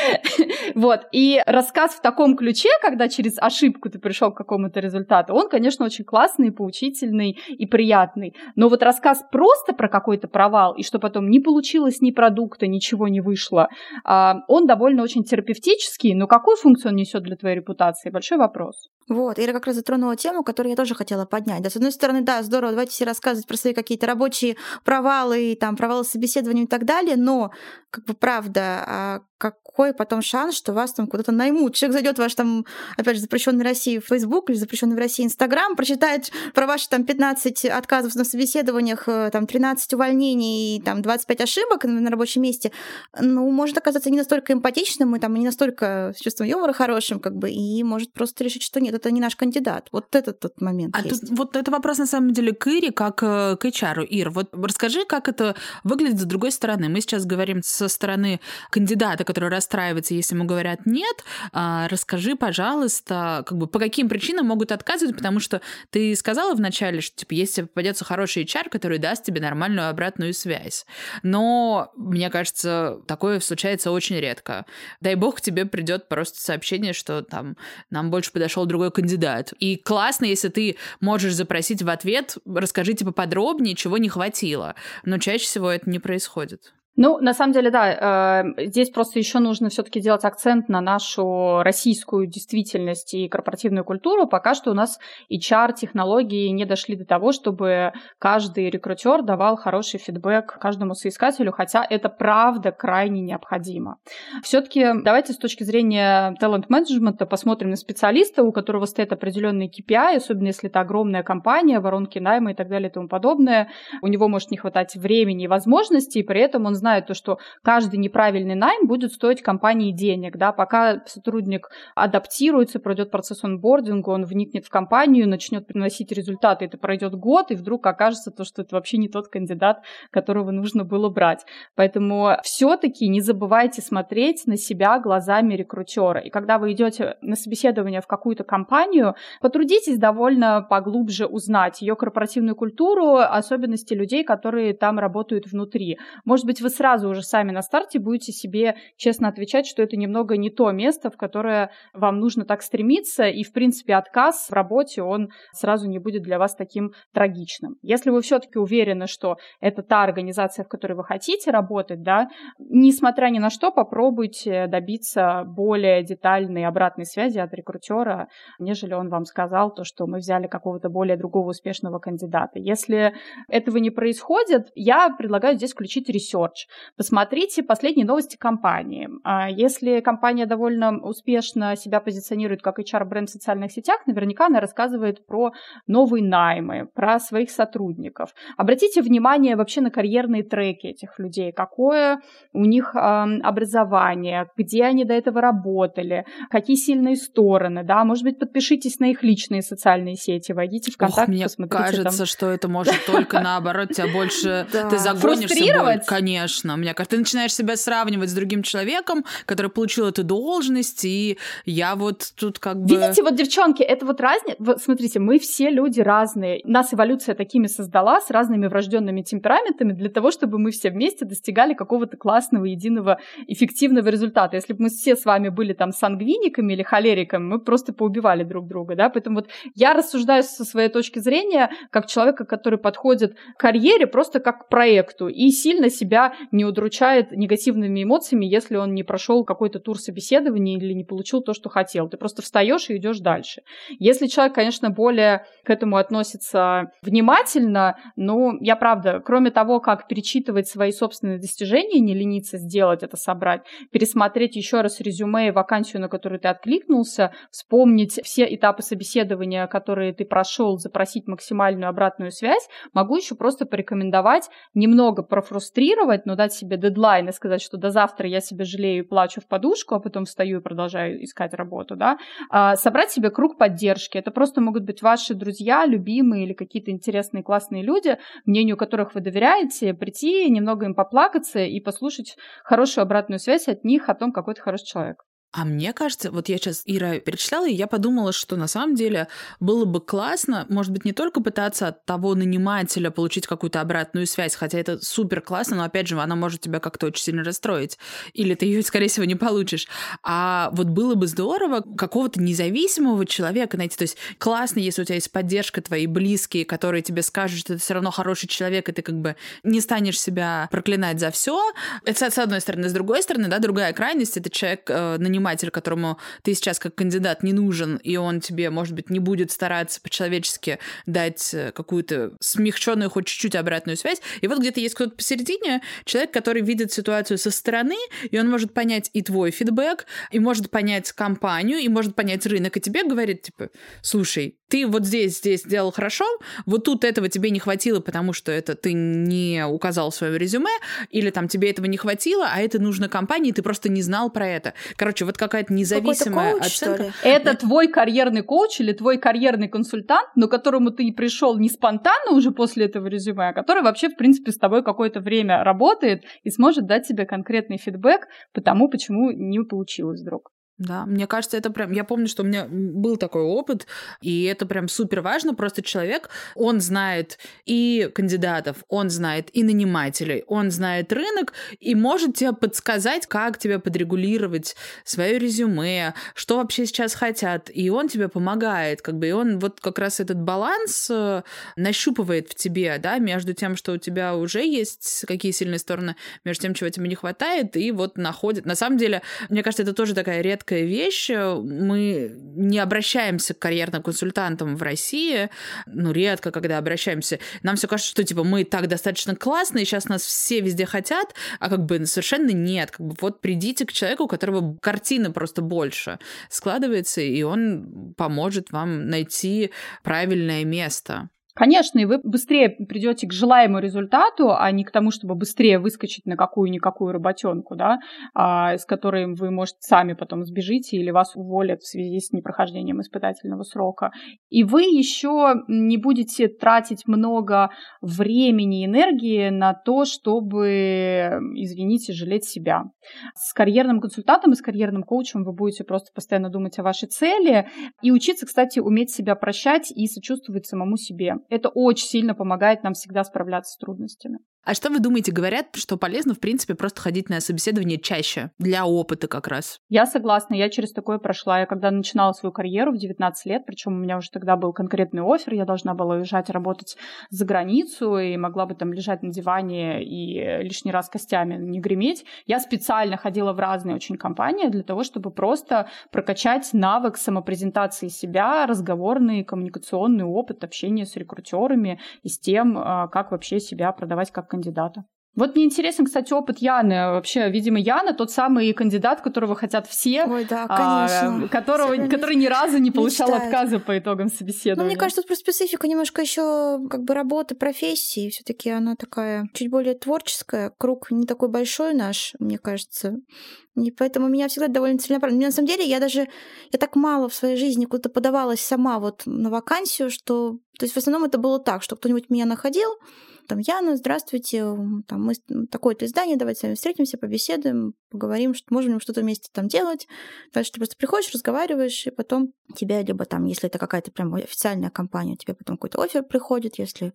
Вот. И рассказ в таком ключе, когда через ошибку ты пришел к какому-то результату, он, конечно, очень классный, поучительный и приятный. Но вот рассказ просто про какой-то провал, и что потом не получилось ни продукта, ничего не вышло, а, он довольно очень терапевтический, но какую функцию он несет для твоей репутации? Большой вопрос.
Вот, Ира как раз затронула тему, которую я тоже хотела поднять. Да, с одной стороны, да, здорово, давайте все рассказывать про свои какие-то рабочие провалы, там, провалы собеседования и так далее, но, как бы, правда, а какой потом шанс, что вас там куда-то наймут? Человек зайдет в ваш там, опять же, запрещенный в России Facebook или запрещенный в России Инстаграм, прочитает про ваши там 15 отказов на собеседованиях, э, там 13 увольнений, там 25 ошибок на рабочем месте, ну, может оказаться не настолько эмпатичным и там не настолько с чувством юмора хорошим, как бы, и может просто решить, что нет, это не наш кандидат. Вот этот тот момент
а
есть.
Тут, вот это вопрос на самом деле к Ире, как э, к HR. Ир, вот расскажи, как это выглядит с другой стороны. Мы сейчас говорим со стороны кандидата, который расстраивается, если ему говорят нет. А, расскажи, пожалуйста, как бы по каким причинам могут отказывать, потому что ты сказала вначале, что типа если попадется хороший HR, который даст тебе нормальную обратную связь. Но мне кажется, такое случается очень редко. Дай бог, тебе придет просто сообщение, что там нам больше подошел другой кандидат. И классно, если ты можешь запросить в ответ, расскажите поподробнее, чего не хватило. Но чаще всего это не происходит.
Ну, на самом деле, да, э, здесь просто еще нужно все-таки делать акцент на нашу российскую действительность и корпоративную культуру. Пока что у нас HR-технологии не дошли до того, чтобы каждый рекрутер давал хороший фидбэк каждому соискателю, хотя это правда крайне необходимо. Все-таки давайте с точки зрения талант-менеджмента посмотрим на специалиста, у которого стоит определенный KPI, особенно если это огромная компания, воронки найма и так далее и тому подобное. У него может не хватать времени и возможностей, и при этом он знают то, что каждый неправильный найм будет стоить компании денег, да, пока сотрудник адаптируется, пройдет процесс онбординга, он вникнет в компанию, начнет приносить результаты, это пройдет год, и вдруг окажется то, что это вообще не тот кандидат, которого нужно было брать. Поэтому все-таки не забывайте смотреть на себя глазами рекрутера. И когда вы идете на собеседование в какую-то компанию, потрудитесь довольно поглубже узнать ее корпоративную культуру, особенности людей, которые там работают внутри. Может быть, вы сразу уже сами на старте будете себе честно отвечать, что это немного не то место, в которое вам нужно так стремиться, и, в принципе, отказ в работе, он сразу не будет для вас таким трагичным. Если вы все-таки уверены, что это та организация, в которой вы хотите работать, да, несмотря ни на что, попробуйте добиться более детальной обратной связи от рекрутера, нежели он вам сказал то, что мы взяли какого-то более другого успешного кандидата. Если этого не происходит, я предлагаю здесь включить research. Посмотрите последние новости компании. А если компания довольно успешно себя позиционирует как HR-бренд в социальных сетях, наверняка она рассказывает про новые наймы, про своих сотрудников. Обратите внимание вообще на карьерные треки этих людей, какое у них э, образование, где они до этого работали, какие сильные стороны, да, может быть, подпишитесь на их личные социальные сети, войдите в контакт,
мне
посмотрите.
кажется,
там...
что это может только <laughs> наоборот тебя больше ты загонишься, конечно конечно. Мне кажется, ты начинаешь себя сравнивать с другим человеком, который получил эту должность, и я вот тут как бы...
Видите, вот, девчонки, это вот разница... Вот, смотрите, мы все люди разные. Нас эволюция такими создала, с разными врожденными темпераментами, для того, чтобы мы все вместе достигали какого-то классного, единого, эффективного результата. Если бы мы все с вами были там сангвиниками или холериками, мы просто поубивали друг друга, да? Поэтому вот я рассуждаю со своей точки зрения, как человека, который подходит к карьере просто как к проекту и сильно себя не удручает негативными эмоциями, если он не прошел какой-то тур собеседования или не получил то, что хотел. Ты просто встаешь и идешь дальше. Если человек, конечно, более к этому относится внимательно, но я правда, кроме того, как перечитывать свои собственные достижения, не лениться сделать это, собрать, пересмотреть еще раз резюме и вакансию, на которую ты откликнулся, вспомнить все этапы собеседования, которые ты прошел, запросить максимальную обратную связь, могу еще просто порекомендовать немного профрустрировать, но дать себе дедлайн и сказать, что до завтра я себя жалею и плачу в подушку, а потом встаю и продолжаю искать работу, да, а, собрать себе круг поддержки. Это просто могут быть ваши друзья, любимые или какие-то интересные, классные люди, мнению которых вы доверяете, прийти, немного им поплакаться и послушать хорошую обратную связь от них о том, какой ты хороший человек.
А мне кажется, вот я сейчас Ира перечисляла, и я подумала, что на самом деле было бы классно, может быть, не только пытаться от того нанимателя получить какую-то обратную связь, хотя это супер классно, но опять же, она может тебя как-то очень сильно расстроить, или ты ее, скорее всего, не получишь. А вот было бы здорово какого-то независимого человека найти. То есть классно, если у тебя есть поддержка, твои близкие, которые тебе скажут, что ты все равно хороший человек, и ты как бы не станешь себя проклинать за все. Это с одной стороны. С другой стороны, да, другая крайность — это человек, э, наниматель, которому ты сейчас как кандидат не нужен, и он тебе, может быть, не будет стараться по-человечески дать э, какую-то смягченную хоть чуть-чуть обратную связь. И вот где-то есть кто-то посередине, человек, который видит ситуацию со стороны, и он может понять и твой фидбэк, и может понять компанию, и может понять рынок, и тебе говорит, типа, слушай, ты вот здесь, здесь сделал хорошо, вот тут этого тебе не хватило, потому что это ты не указал в своем резюме, или там тебе этого не хватило, а это нужно компании, ты просто не знал про это. Короче, вот какая-то независимая коуч, оценка.
Это твой карьерный коуч или твой карьерный консультант, но которому ты пришел не спонтанно уже после этого резюме, а который вообще, в принципе, с тобой какое-то время работает и сможет дать тебе конкретный фидбэк по тому, почему не получилось вдруг.
Да, мне кажется, это прям... Я помню, что у меня был такой опыт, и это прям супер важно. Просто человек, он знает и кандидатов, он знает и нанимателей, он знает рынок, и может тебе подсказать, как тебе подрегулировать свое резюме, что вообще сейчас хотят. И он тебе помогает, как бы, и он вот как раз этот баланс э, нащупывает в тебе, да, между тем, что у тебя уже есть какие сильные стороны, между тем, чего тебе не хватает, и вот находит... На самом деле, мне кажется, это тоже такая редкая редкая вещь. Мы не обращаемся к карьерным консультантам в России, ну, редко, когда обращаемся. Нам все кажется, что, типа, мы так достаточно классные, сейчас нас все везде хотят, а как бы совершенно нет. Как бы вот придите к человеку, у которого картина просто больше складывается, и он поможет вам найти правильное место.
Конечно, и вы быстрее придете к желаемому результату, а не к тому, чтобы быстрее выскочить на какую-никакую работенку, да, а, с которой вы, может, сами потом сбежите или вас уволят в связи с непрохождением испытательного срока. И вы еще не будете тратить много времени и энергии на то, чтобы, извините, жалеть себя. С карьерным консультантом и с карьерным коучем вы будете просто постоянно думать о вашей цели и учиться, кстати, уметь себя прощать и сочувствовать самому себе это очень сильно помогает нам всегда справляться с трудностями.
А что вы думаете, говорят, что полезно, в принципе, просто ходить на собеседование чаще, для опыта как раз?
Я согласна, я через такое прошла. Я когда начинала свою карьеру в 19 лет, причем у меня уже тогда был конкретный офер, я должна была уезжать работать за границу и могла бы там лежать на диване и лишний раз костями не греметь. Я специально ходила в разные очень компании для того, чтобы просто прокачать навык самопрезентации себя, разговорный, коммуникационный опыт общения с рекрутерами и с тем, а, как вообще себя продавать как кандидата. Вот мне интересен, кстати, опыт Яны. Вообще, видимо, Яна тот самый кандидат, которого хотят все,
Ой, да, конечно.
А, которого, все который ни разу не получал мечтает. отказа по итогам собеседования.
Ну, мне кажется, тут про специфику немножко еще как бы работы, профессии. все таки она такая чуть более творческая. Круг не такой большой наш, мне кажется. И поэтому меня всегда довольно целенаправленно. На самом деле, я даже я так мало в своей жизни куда-то подавалась сама вот на вакансию, что... То есть в основном это было так, что кто-нибудь меня находил, там, Яна, здравствуйте, там, мы такое-то издание, давайте с вами встретимся, побеседуем, поговорим, что можем что-то вместе там делать. Дальше ты просто приходишь, разговариваешь, и потом тебя либо там, если это какая-то прям официальная компания, тебе потом какой-то офер приходит, если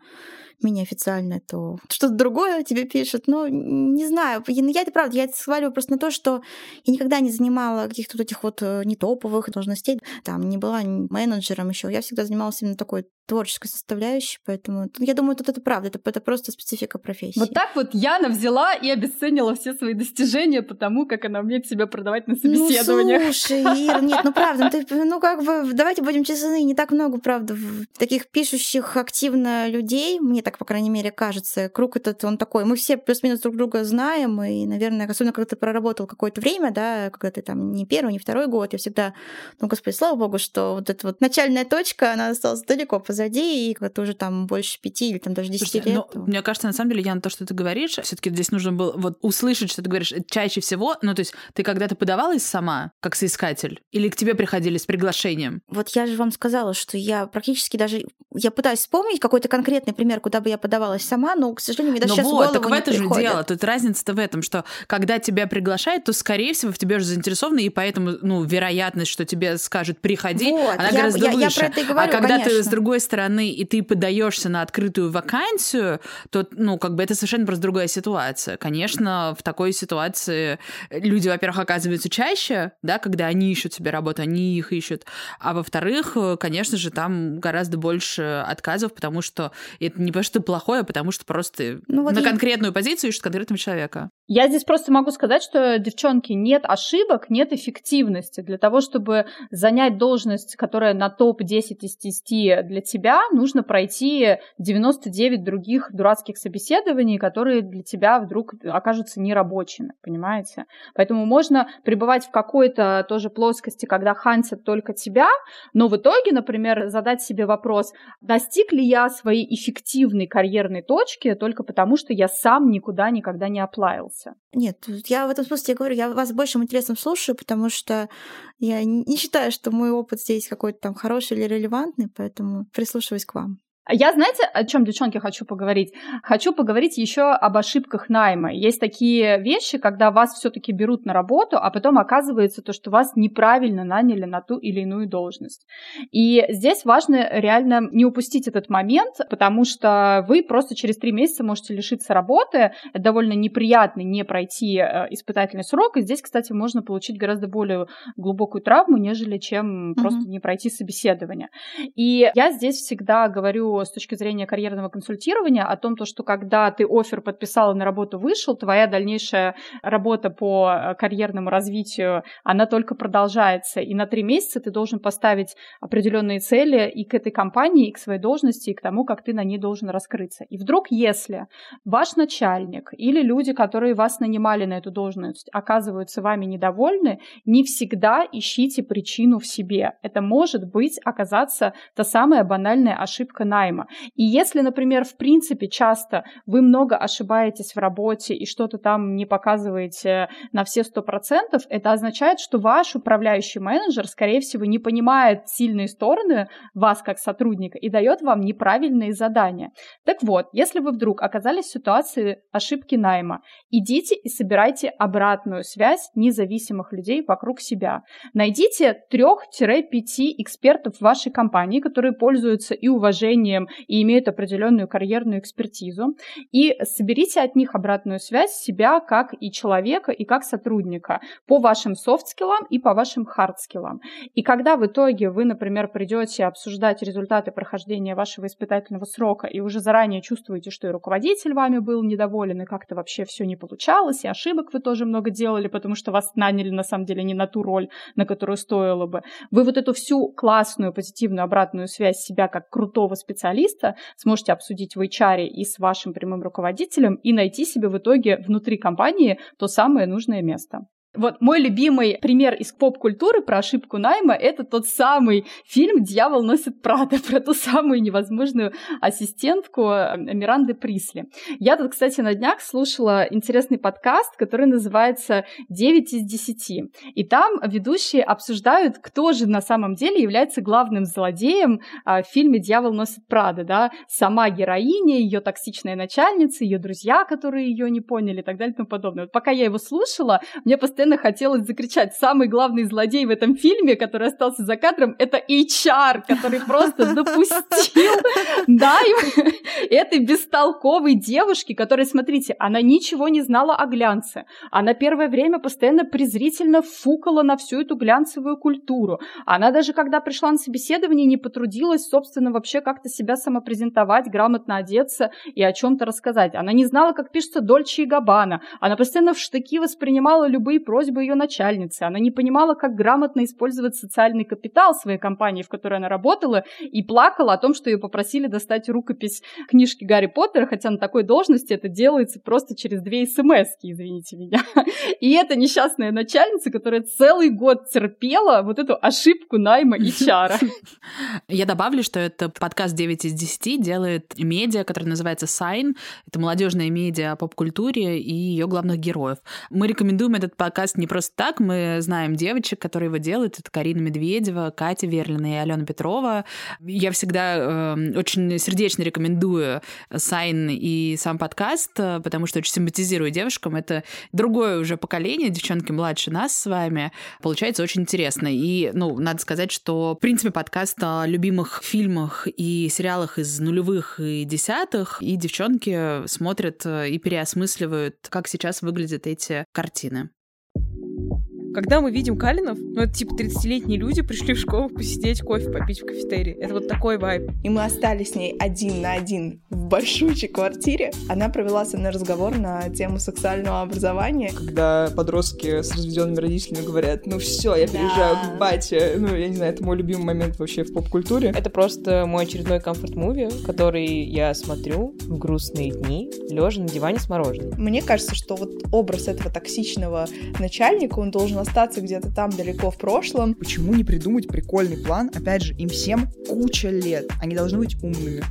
менее официальная, то что-то другое тебе пишут. Ну, не знаю, я это правда, я это сваливаю просто на то, что я никогда не занимала каких-то вот этих вот э, не топовых должностей, там, не была менеджером еще, я всегда занималась именно такой творческой составляющей, поэтому я думаю, тут это правда, это, это просто специфика профессии.
Вот так вот Яна взяла и обесценила все свои достижения потому, как она умеет себя продавать на собеседованиях.
Ну, слушай, Ира, нет, ну правда, ну, ты, ну как бы, давайте будем честны, не так много, правда, таких пишущих активно людей, мне так, по крайней мере, кажется, круг этот, он такой, мы все плюс-минус друг друга знаем, и, наверное, особенно когда ты проработал какое-то время, да, когда ты там не первый, не второй год, я всегда, ну, господи, слава богу, что вот эта вот начальная точка, она осталась далеко позади, и когда ты уже там больше пяти или там даже десяти лет.
Ну, мне кажется, на самом деле, Яна, то, что ты говоришь, все таки здесь нужно было вот услышать, что ты говоришь, чаще всего, ну, то есть ты когда-то подавалась сама, как соискатель? Или к тебе приходили с приглашением?
Вот я же вам сказала, что я практически даже... Я пытаюсь вспомнить какой-то конкретный пример, куда бы я подавалась сама, но, к сожалению, мне даже
ну
сейчас
вот,
в
так
голову
в это
не
же
приходит.
дело. Тут разница-то в этом, что когда тебя приглашают, то, скорее всего, в тебе уже заинтересованы, и поэтому, ну, вероятность, что тебе скажут «приходи»,
Вот,
она
я-
гораздо
я- я
выше.
про это и говорю,
а когда ты,
конечно.
с другой стороны, и ты подаешься на открытую вакансию, то, ну, как бы это совершенно просто другая ситуация. Конечно, в такой ситуации люди, во-первых, оказываются чаще, да, когда они ищут себе работу, они их ищут. А во-вторых, конечно же, там гораздо больше отказов, потому что это не потому что ты плохой, а потому что просто
Ну, вот
на
я-
конкретную позицию ищут конкретного человека.
Я здесь просто могу сказать, что, девчонки, нет ошибок, нет эффективности. Для того, чтобы занять должность, которая на топ-10 из 10 для тебя, нужно пройти 99 других дурацких собеседований, которые для тебя вдруг окажутся нерабочими, понимаете? Поэтому можно пребывать в какой-то тоже плоскости, когда хантят только тебя, но в итоге, например, задать себе вопрос, достиг ли я своей эффективной карьерной точки только потому, что я сам никуда никогда не оплавился.
Нет, тут я в этом смысле говорю, я вас большим интересом слушаю, потому что я не считаю, что мой опыт здесь какой-то там хороший или релевантный, поэтому прислушиваюсь к вам.
Я, знаете, о чем, девчонки, хочу поговорить? Хочу поговорить еще об ошибках найма. Есть такие вещи, когда вас все-таки берут на работу, а потом оказывается то, что вас неправильно наняли на ту или иную должность. И здесь важно реально не упустить этот момент, потому что вы просто через три месяца можете лишиться работы. Это довольно неприятно не пройти э, испытательный срок. И здесь, кстати, можно получить гораздо более глубокую травму, нежели чем просто не пройти собеседование. И я здесь всегда говорю с точки зрения карьерного консультирования о том, то, что когда ты офер подписал и на работу вышел, твоя дальнейшая работа по э, карьерному развитию, она только продолжается. И на три месяца ты должен поставить определенные цели и к этой компании, и к своей должности, и к тому, как ты на ней должен раскрыться. И вдруг, если ваш начальник или люди, которые вас нанимали на эту должность, оказываются вами недовольны, не всегда ищите причину в себе. Это может быть оказаться та самая банальная ошибка найма. И если, например, в принципе часто вы много ошибаетесь в работе и что-то там не показываете на все сто процентов, это означает, что ваш управляющий менеджер, скорее всего, не понимает сильные стороны вас как сотрудника и дает вам неправильные задания. Так вот, если вы вдруг оказались в ситуации ошибки найма, идите и собирайте обратную связь независимых людей вокруг себя. Найдите 3-5 экспертов вашей компании, которые пользуются и уважением, и имеют определенную карьерную экспертизу, и соберите от них обратную связь себя как и человека, и как сотрудника по вашим софт-скиллам и по вашим хард-скиллам. И когда в итоге вы, например, придете обсуждать результаты прохождения вашего испытательного срока и уже заранее чувствуете, что и руководитель вами был недоволен, и как-то вообще все не получалось, и ошибок вы тоже много делали, потому что вас наняли на самом деле не на ту роль, на которую стоило бы, вы вот эту всю классную позитивную обратную связь себя как крутого специалиста сможете обсудить в HR и с вашим прямым руководителем и найти себе в итоге внутри компании то самое нужное место. Вот мой любимый пример из поп-культуры про ошибку найма — это тот самый фильм «Дьявол носит Прада» <laughs> про ту самую невозможную ассистентку э, Миранды Присли. Я тут, кстати, на днях слушала интересный подкаст, который называется «9 из 10». И там ведущие обсуждают, кто же на самом деле является главным злодеем а, в фильме «Дьявол носит Прада». Да? Сама героиня, ее токсичная начальница, ее друзья, которые ее не поняли и так далее и тому подобное. Вот пока я его слушала, мне постоянно хотелось закричать. Самый главный злодей в этом фильме, который остался за кадром, это HR, который просто допустил, да, этой бестолковой девушки, которая, смотрите, она ничего не знала о глянце. Она первое время постоянно презрительно фукала на всю эту глянцевую культуру. Она даже, когда пришла на собеседование, не потрудилась, собственно, вообще как-то себя самопрезентовать, грамотно одеться и о чем-то рассказать. Она не знала, как пишется Дольче и Габбана. Она постоянно в штыки воспринимала любые просьбы ее начальницы. Она не понимала, как грамотно использовать социальный капитал своей компании, в которой она работала, и плакала о том, что ее попросили достать рукопись книжки Гарри Поттера, хотя на такой должности это делается просто через две смс извините меня. И это несчастная начальница, которая целый год терпела вот эту ошибку найма HR.
Я добавлю, что это подкаст 9 из 10 делает медиа, который называется Sign. Это молодежная медиа о поп-культуре и ее главных героев. Мы рекомендуем этот подкаст не просто так. Мы знаем девочек, которые его делают. Это Карина Медведева, Катя Верлина и Алена Петрова. Я всегда э, очень сердечно рекомендую Сайн и сам подкаст, потому что очень симпатизирую девушкам. Это другое уже поколение, девчонки младше нас с вами. Получается очень интересно. И, ну, надо сказать, что, в принципе, подкаст о любимых фильмах и сериалах из нулевых и десятых, и девчонки смотрят и переосмысливают, как сейчас выглядят эти картины.
Когда мы видим Калинов, ну, это типа 30-летние люди пришли в школу посидеть, кофе попить в кафетерии. Это вот такой вайб.
И мы остались с ней один на один в большущей квартире. Она провела со мной разговор на тему сексуального образования.
Когда подростки с разведенными родителями говорят, ну все, я переезжаю да. к бате. Ну, я не знаю, это мой любимый момент вообще в поп-культуре.
Это просто мой очередной комфорт-муви, который я смотрю в грустные дни, лежа на диване с мороженым.
Мне кажется, что вот образ этого токсичного начальника, он должен остаться где-то там далеко в прошлом.
Почему не придумать прикольный план? Опять же, им всем куча лет. Они должны быть умными.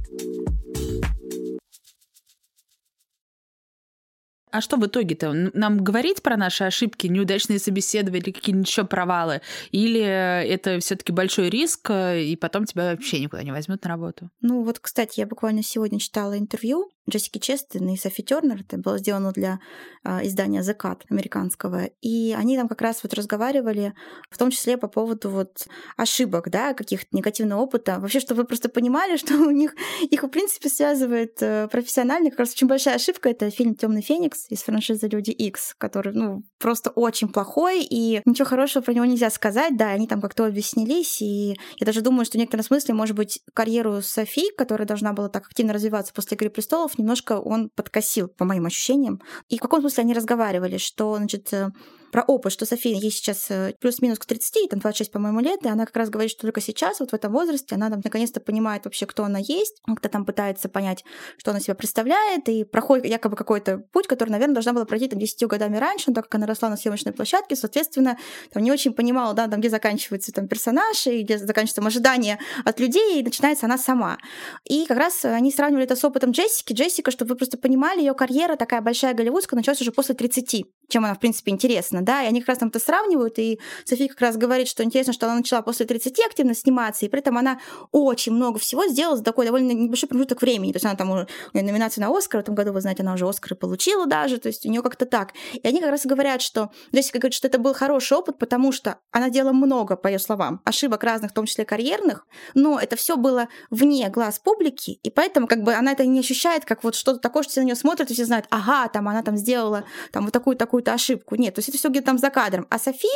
А что в итоге-то? Нам говорить про наши ошибки, неудачные собеседования или какие-нибудь еще провалы? Или это все таки большой риск, и потом тебя вообще никуда не возьмут на работу?
Ну вот, кстати, я буквально сегодня читала интервью Джессики Честен и Софи Тернер. Это было сделано для э, издания Cut американского. И они там как раз вот разговаривали, в том числе по поводу вот ошибок, да, каких-то негативного опыта. Вообще, чтобы вы просто понимали, <laughs> что у них их, в принципе, связывает э, профессионально. Как раз очень большая ошибка — это фильм Темный Феникс из франшизы Люди Икс, который, ну, просто очень плохой, и ничего хорошего про него нельзя сказать. Да, они там как-то объяснились, и я даже думаю, что в некотором смысле, может быть, карьеру Софи, которая должна была так активно развиваться после «Игры престолов», немножко он подкосил, по моим ощущениям. И в каком смысле они разговаривали, что, значит, э, про опыт, что София ей сейчас э, плюс-минус к 30, там 26, по-моему, лет, и она как раз говорит, что только сейчас, вот в этом возрасте, она там наконец-то понимает вообще, кто она есть, как-то там пытается понять, что она себя представляет, и проходит якобы какой-то путь, который, наверное, должна была пройти там 10 годами раньше, но так как она росла на съемочной площадке, соответственно, там не очень понимала, да, там, где заканчивается там персонаж, и где заканчивается ожидание от людей, и начинается она сама. И как раз они сравнивали это с опытом Джессики. Джессика, чтобы вы просто понимали, ее карьера такая большая голливудская началась уже после 30, чем она, в принципе, интересна да, и они как раз там это сравнивают, и София как раз говорит, что интересно, что она начала после 30 активно сниматься, и при этом она очень много всего сделала за такой довольно небольшой промежуток времени, то есть она там уже, у нее номинация на Оскар, в этом году, вы знаете, она уже Оскар получила даже, то есть у нее как-то так. И они как раз говорят, что Джессика говорит, что это был хороший опыт, потому что она делала много, по ее словам, ошибок разных, в том числе карьерных, но это все было вне глаз публики, и поэтому как бы она это не ощущает, как вот что-то такое, что все на нее смотрят, и все знают, ага, там она там сделала там вот такую-такую-то ошибку. Нет, то есть это все где-то там за кадром. А Софи,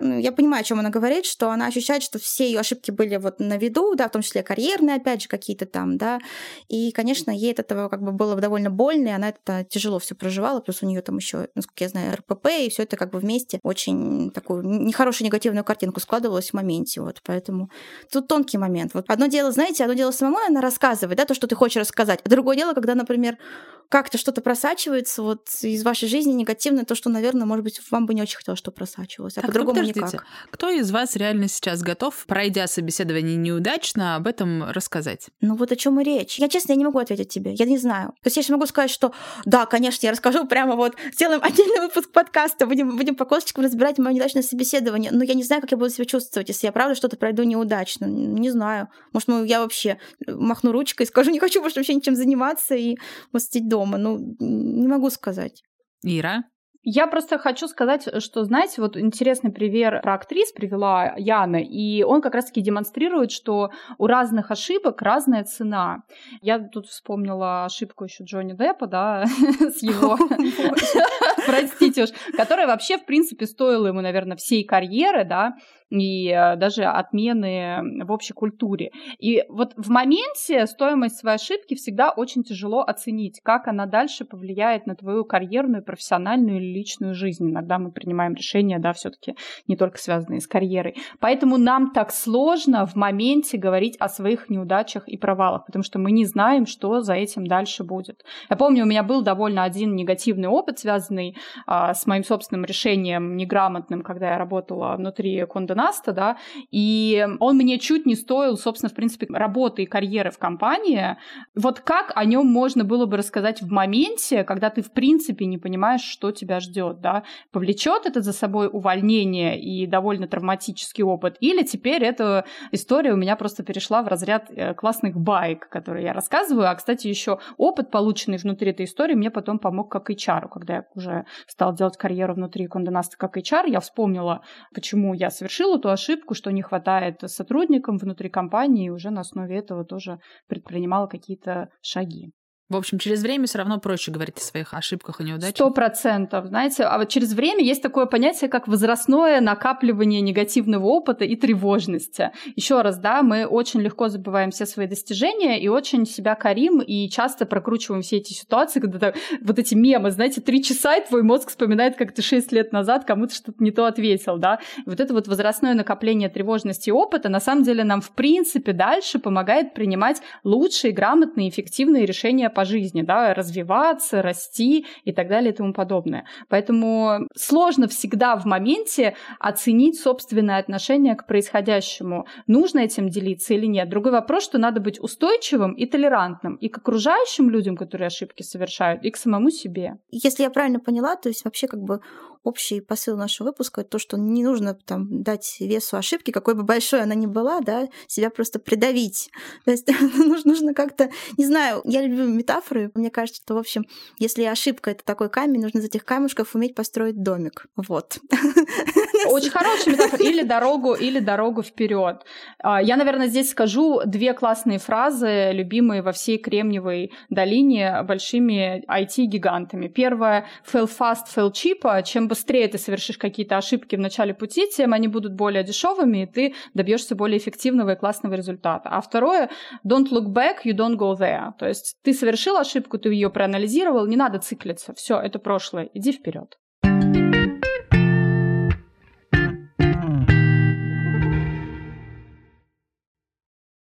я понимаю, о чем она говорит, что она ощущает, что все ее ошибки были вот на виду, да, в том числе карьерные, опять же, какие-то там, да. И, конечно, ей от этого как бы было довольно больно, и она это тяжело все проживала, плюс у нее там еще, насколько я знаю, РПП, и все это как бы вместе очень такую нехорошую негативную картинку складывалось в моменте, вот, поэтому тут тонкий момент. Вот одно дело, знаете, одно дело самому она рассказывает, да, то, что ты хочешь рассказать, а другое дело, когда, например, как-то что-то просачивается вот из вашей жизни негативное, то, что, наверное, может быть, вам бы не очень хотелось, что просачивалось, а так, по-другому никак.
Кто из вас реально сейчас готов, пройдя собеседование неудачно, об этом рассказать?
Ну вот о чем и речь. Я, честно, я не могу ответить тебе, я не знаю. То есть я же могу сказать, что да, конечно, я расскажу прямо вот, сделаем отдельный выпуск подкаста, будем, будем по косточкам разбирать мое неудачное собеседование, но я не знаю, как я буду себя чувствовать, если я правда что-то пройду неудачно. Не знаю. Может, ну, я вообще махну ручкой и скажу, не хочу больше вообще ничем заниматься и посидеть дома дома. Ну, не могу сказать.
Ира?
Я просто хочу сказать, что, знаете, вот интересный пример про актрис привела Яна, и он как раз-таки демонстрирует, что у разных ошибок разная цена. Я тут вспомнила ошибку еще Джонни Деппа, да, <laughs> с его, <laughs> простите уж, которая вообще, в принципе, стоила ему, наверное, всей карьеры, да, и э, даже отмены в общей культуре. И вот в моменте стоимость своей ошибки всегда очень тяжело оценить, как она дальше повлияет на твою карьерную, профессиональную или личную жизнь. Иногда мы принимаем решения, да, все-таки не только связанные с карьерой. Поэтому нам так сложно в моменте говорить о своих неудачах и провалах, потому что мы не знаем, что за этим дальше будет. Я помню, у меня был довольно один негативный опыт, связанный а, с моим собственным решением неграмотным, когда я работала внутри Конденаста, да, и он мне чуть не стоил, собственно, в принципе, работы и карьеры в компании. Вот как о нем можно было бы рассказать в моменте, когда ты, в принципе, не понимаешь, что тебя ждет, да? Повлечет это за собой увольнение и довольно травматический опыт, или теперь эта история у меня просто перешла в разряд э, классных байк, которые я рассказываю. А, кстати, еще опыт, полученный внутри этой истории, мне потом помог как HR, когда я уже стала делать карьеру внутри Конденаста как HR, я вспомнила, почему я совершила ту ошибку, что не хватает сотрудникам внутри компании, и уже на основе этого тоже предпринимала какие-то шаги.
В общем, через время все равно проще говорить о своих ошибках и неудачах.
Сто процентов. Знаете, а вот через время есть такое понятие, как возрастное накапливание негативного опыта и тревожности. Еще раз, да, мы очень легко забываем все свои достижения и очень себя корим и часто прокручиваем все эти ситуации, когда вот эти мемы, знаете, три часа, и твой мозг вспоминает, как ты шесть лет назад кому-то что-то не то ответил, да. И вот это вот возрастное накопление тревожности и опыта на самом деле нам в принципе дальше помогает принимать лучшие, грамотные, эффективные решения по жизни, да, развиваться, расти и так далее и тому подобное. Поэтому сложно всегда в моменте оценить собственное отношение к происходящему. Нужно этим делиться или нет. Другой вопрос, что надо быть устойчивым и толерантным и к окружающим людям, которые ошибки совершают, и к самому себе.
Если я правильно поняла, то есть вообще как бы общий посыл нашего выпуска то, что не нужно там дать весу ошибки, какой бы большой она ни была, да, себя просто придавить. То есть <laughs> нужно как-то, не знаю, я люблю метафоры, мне кажется, что, в общем, если ошибка — это такой камень, нужно из этих камешков уметь построить домик. Вот. <laughs>
Очень хорошая метафора. Или дорогу, или дорогу вперед. А, я, наверное, здесь скажу две классные фразы, любимые во всей Кремниевой долине большими IT-гигантами. Первое — fail fast, fail cheap. Чем быстрее ты совершишь какие-то ошибки в начале пути, тем они будут более дешевыми, и ты добьешься более эффективного и классного результата. А второе — don't look back, you don't go there. То есть ты совершил ошибку, ты ее проанализировал, не надо циклиться. Все, это прошлое, иди вперед.